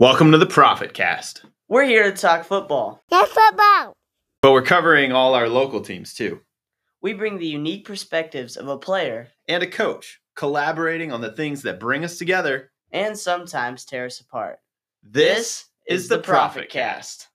Welcome to the Profit Cast. We're here to talk football. That's football. But we're covering all our local teams too. We bring the unique perspectives of a player And a coach, collaborating on the things that bring us together. and sometimes tear us apart. This is the Profit Cast.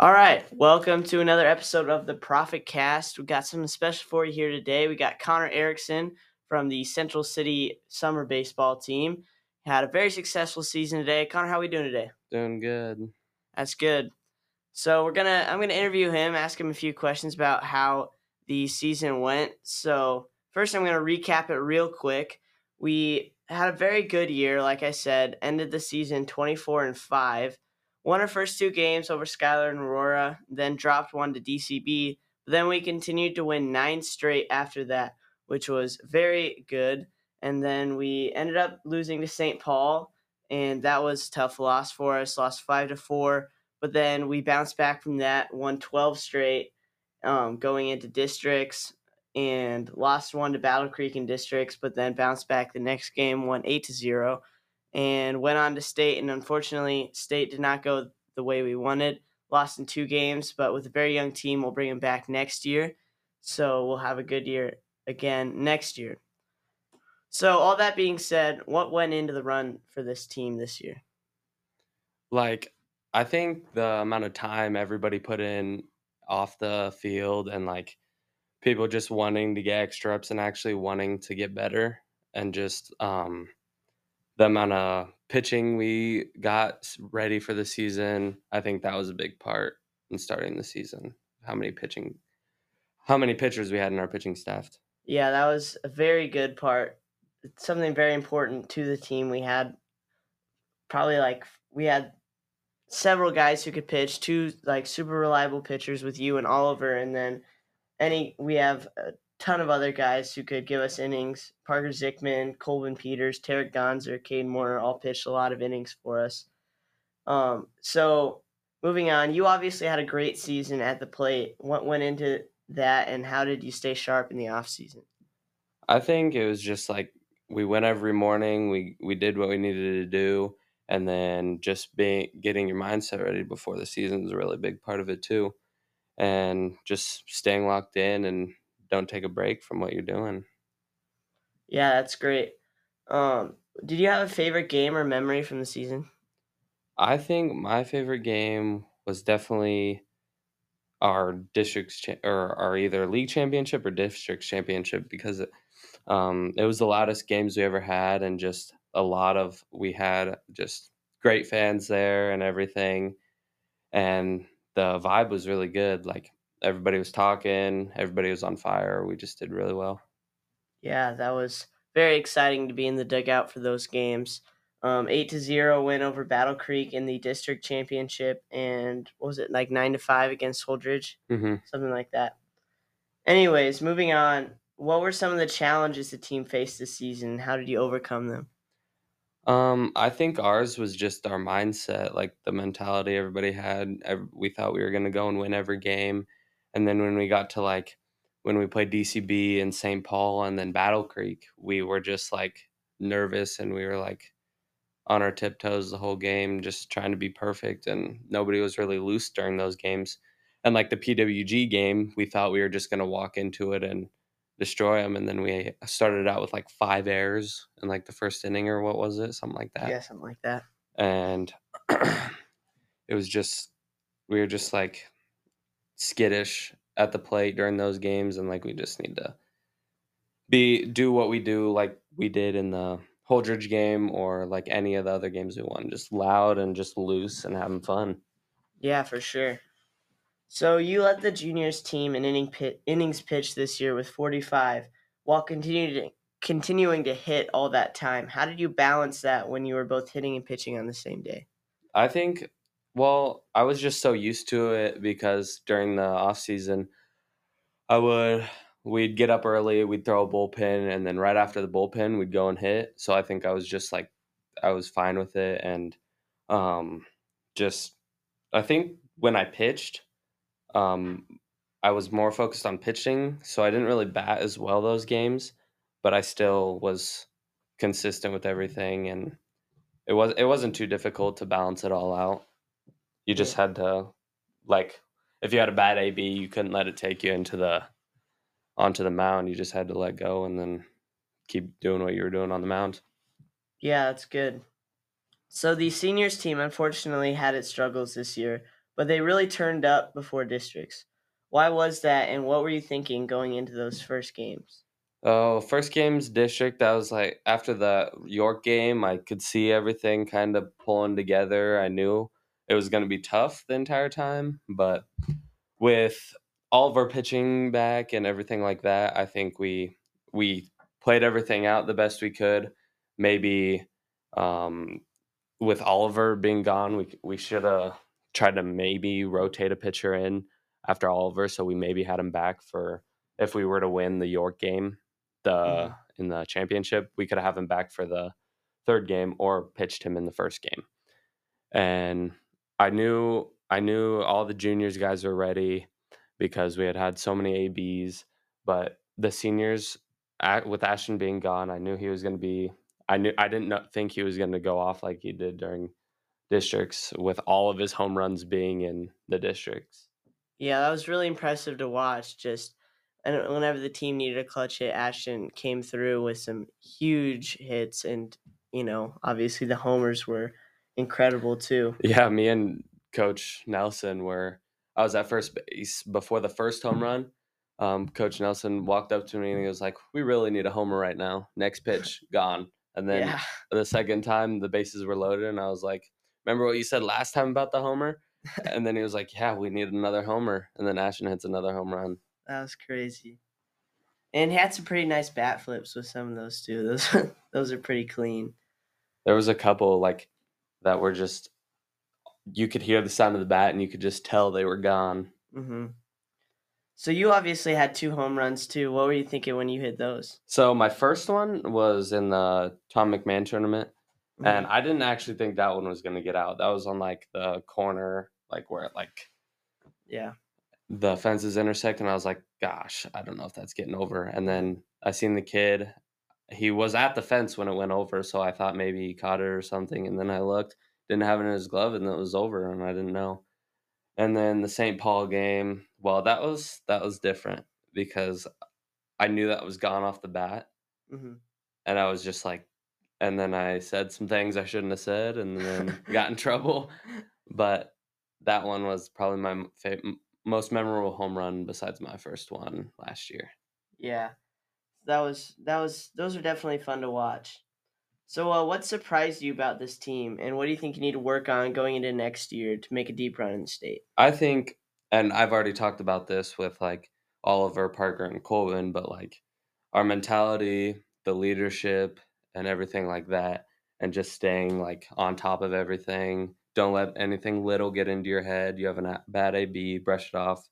All right, welcome to another episode of the Profit Cast. We got something special for you here today. We got Conner Erickson from the Central City Summer Baseball team. Had a very successful season today. Connor, how are we doing today? Doing good. That's good. So we're gonna I'm gonna interview him, ask him a few questions about how the season went. So first I'm gonna recap it real quick. We had a very good year, like I said, ended the season 24 and 5. Won our first two games over Schuyler and Aurora, then dropped one to DCB. Then we continued to win nine straight after that, which was very good. And then we ended up losing to St. Paul, and that was a tough loss for us. Lost five to four, but then we bounced back from that, won 12 straight, um, going into districts, and lost one to Battle Creek in districts, but then bounced back the next game, won eight to zero, and went on to state. And unfortunately, state did not go the way we wanted. Lost in two games, but with a very young team, we'll bring them back next year. So we'll have a good year again next year. So all that being said, what went into the run for this team this year? Like, I think the amount of time everybody put in off the field and like people just wanting to get extra reps and actually wanting to get better and just um the amount of pitching we got ready for the season, I think that was a big part in starting the season. How many pitching how many pitchers we had in our pitching staff. Yeah, that was a very good part. It's something very important to the team. We had probably like we had several guys who could pitch, two like super reliable pitchers with you and Oliver, and then any we have a ton of other guys who could give us innings. Parker Zickman, Colvin Peters, Tarek Gonzer, Cade Moore all pitched a lot of innings for us. Um, so moving on, you obviously had a great season at the plate. What went into that, and how did you stay sharp in the off season? I think it was just like we went every morning. We we did what we needed to do, and then just being getting your mindset ready before the season is a really big part of it too, and just staying locked in and don't take a break from what you're doing. Yeah, that's great. Um, did you have a favorite game or memory from the season? I think my favorite game was definitely our districts cha- or our either league championship or districts championship because it, um, it was the loudest games we ever had and just a lot of we had just great fans there and everything and the vibe was really good like everybody was talking everybody was on fire we just did really well Yeah, that was very exciting to be in the dugout for those games. Um, eight to zero win over Battle Creek in the district championship, and what was it like nine to five against Holdrege, hmm something like that. Anyways, moving on. What were some of the challenges the team faced this season? How did you overcome them? Um, I think ours was just our mindset, like the mentality everybody had. We thought we were going to go and win every game. And then when we got to like, when we played DCB and St. Paul and then Battle Creek, we were just like nervous and we were like on our tiptoes the whole game, just trying to be perfect. And nobody was really loose during those games. And like the PWG game, we thought we were just going to walk into it and destroy them. And then we started out with like five errors in like the first inning or what was it? Something like that. Yeah, something like that. And it was just, we were just like skittish at the plate during those games. And like we just need to be, do what we do like we did in the Holdrege game or like any of the other games we won. Just loud and just loose and having fun. Yeah, for sure. So you led the juniors team in inning pit, innings pitched this year with 45, while continuing continuing to hit all that time. How did you balance that when you were both hitting and pitching on the same day? I think well, I was just so used to it because during the off season I would we'd get up early, we'd throw a bullpen and then right after the bullpen we'd go and hit. So I think I was just like I was fine with it and um just I think when I pitched um I was more focused on pitching, so I didn't really bat as well those games, but I still was consistent with everything and it was it wasn't too difficult to balance it all out. You just had to like if you had a bad AB, you couldn't let it take you into the onto the mound. You just had to let go and then keep doing what you were doing on the mound. Yeah, that's good. So the seniors team unfortunately had its struggles this year, but they really turned up before districts. Why was that and what were you thinking going into those first games? Oh, first game's district. I was like, after the York game, I could see everything kind of pulling together. I knew it was going to be tough the entire time, but with all of our pitching back and everything like that, I think we we played everything out the best we could. Maybe um, with Oliver being gone, we we should have tried to maybe rotate a pitcher in after Oliver, so we maybe had him back for if we were to win the York game the mm. in the championship, we could have him back for the third game or pitched him in the first game. And I knew I knew all the juniors guys were ready because we had had so many ABs, but the seniors with Ashton being gone, I knew he was going to be I knew I didn't think he was going to go off like he did during districts with all of his home runs being in the districts. Yeah, that was really impressive to watch just and whenever the team needed a clutch hit, Ashton came through with some huge hits, and you know, obviously the homers were incredible too. Yeah, me and Coach Nelson were. I was at first base before the first home run. Um, Coach Nelson walked up to me and he was like, "We really need a homer right now. Next pitch, gone." And then yeah. the second time, the bases were loaded, and I was like, "Remember what you said last time about the homer?" and then he was like, "Yeah, we need another homer." And then Ashton hits another home run. That was crazy. And he had some pretty nice bat flips with some of those too. Those those are pretty clean. There was a couple like that were just you could hear the sound of the bat and you could just tell they were gone. Mm-hmm. So you obviously had two home runs too. What were you thinking when you hit those? So my first one was in the Tom McMahon tournament, mm-hmm. and I didn't actually think that one was going to get out. That was on like the corner, like where it like yeah the fences intersect and I was like, gosh, I don't know if that's getting over. And then I seen the kid. He was at the fence when it went over, so I thought maybe he caught it or something. And then I looked, didn't have it in his glove, and it was over, and I didn't know. And then the St. Paul game, well, that was that was different because I knew that was gone off the bat, mm-hmm. and I was just like, and then I said some things I shouldn't have said, and then got in trouble. But that one was probably my most memorable home run besides my first one last year. Yeah, that was that was those are definitely fun to watch. So, uh, what surprised you about this team, and what do you think you need to work on going into next year to make a deep run in the state? I think, and I've already talked about this with like Oliver, Parker, and Colvin, but like our mentality, the leadership, and everything like that, and just staying like on top of everything, don't let anything little get into your head. You have a bad AB, brush it off,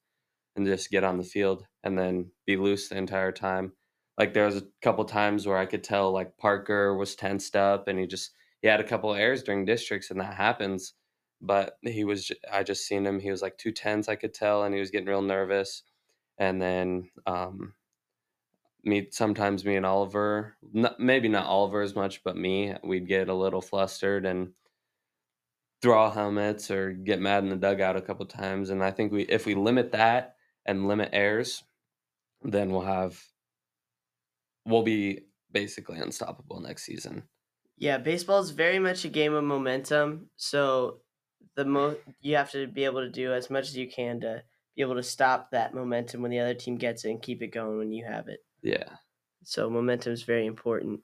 and just get on the field, and then be loose the entire time. Like there was a couple times where I could tell like Parker was tensed up, and he just he had a couple errors during districts, and that happens. But he was I just seen him. He was like two tense, I could tell, and he was getting real nervous. And then um, me sometimes me and Oliver, not, maybe not Oliver as much, but me, we'd get a little flustered and throw helmets or get mad in the dugout a couple times. And I think we if we limit that and limit errors, then we'll have we'll be basically unstoppable next season. Yeah, baseball is very much a game of momentum. So the mo you have to be able to do as much as you can to be able to stop that momentum when the other team gets it and keep it going when you have it. Yeah. So momentum is very important.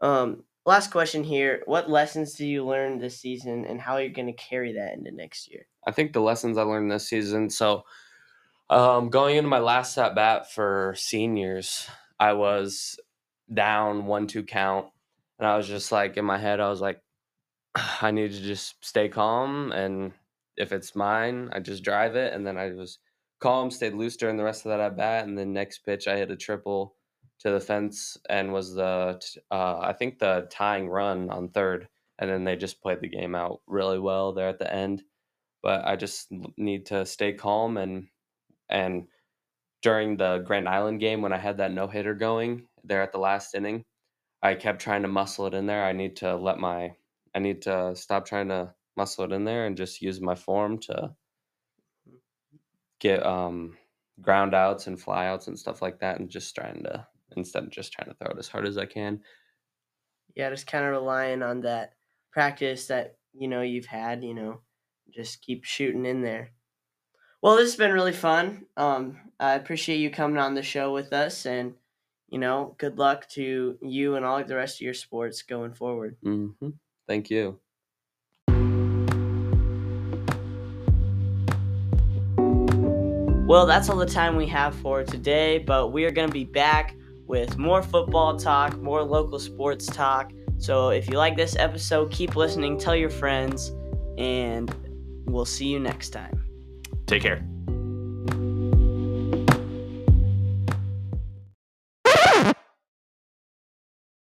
Um, last question here. What lessons did you learn this season and how are you going to carry that into next year? I think the lessons I learned this season. So, um, going into my last at bat for seniors, I was down one two count, and I was just like in my head, I was like, I need to just stay calm, and if it's mine, I just drive it, and then I was calm, stayed loose during the rest of that at bat, and then next pitch I hit a triple to the fence and was the uh, I think the tying run on third, and then they just played the game out really well there at the end. But I just need to stay calm and and during the Grand Island game when I had that no hitter going there at the last inning, I kept trying to muscle it in there. I need to let my I need to stop trying to muscle it in there and just use my form to get um ground outs and fly outs and stuff like that and just trying to instead of just trying to throw it as hard as I can. Yeah, just kind of relying on that practice that you know you've had. You know, just keep shooting in there. Well, this has been really fun. Um, I appreciate you coming on the show with us, and you know, good luck to you and all of the rest of your sports going forward. Mm-hmm. Thank you. Well, that's all the time we have for today, but we are going to be back with more football talk, more local sports talk. So if you like this episode, keep listening, tell your friends, and we'll see you next time. Take care.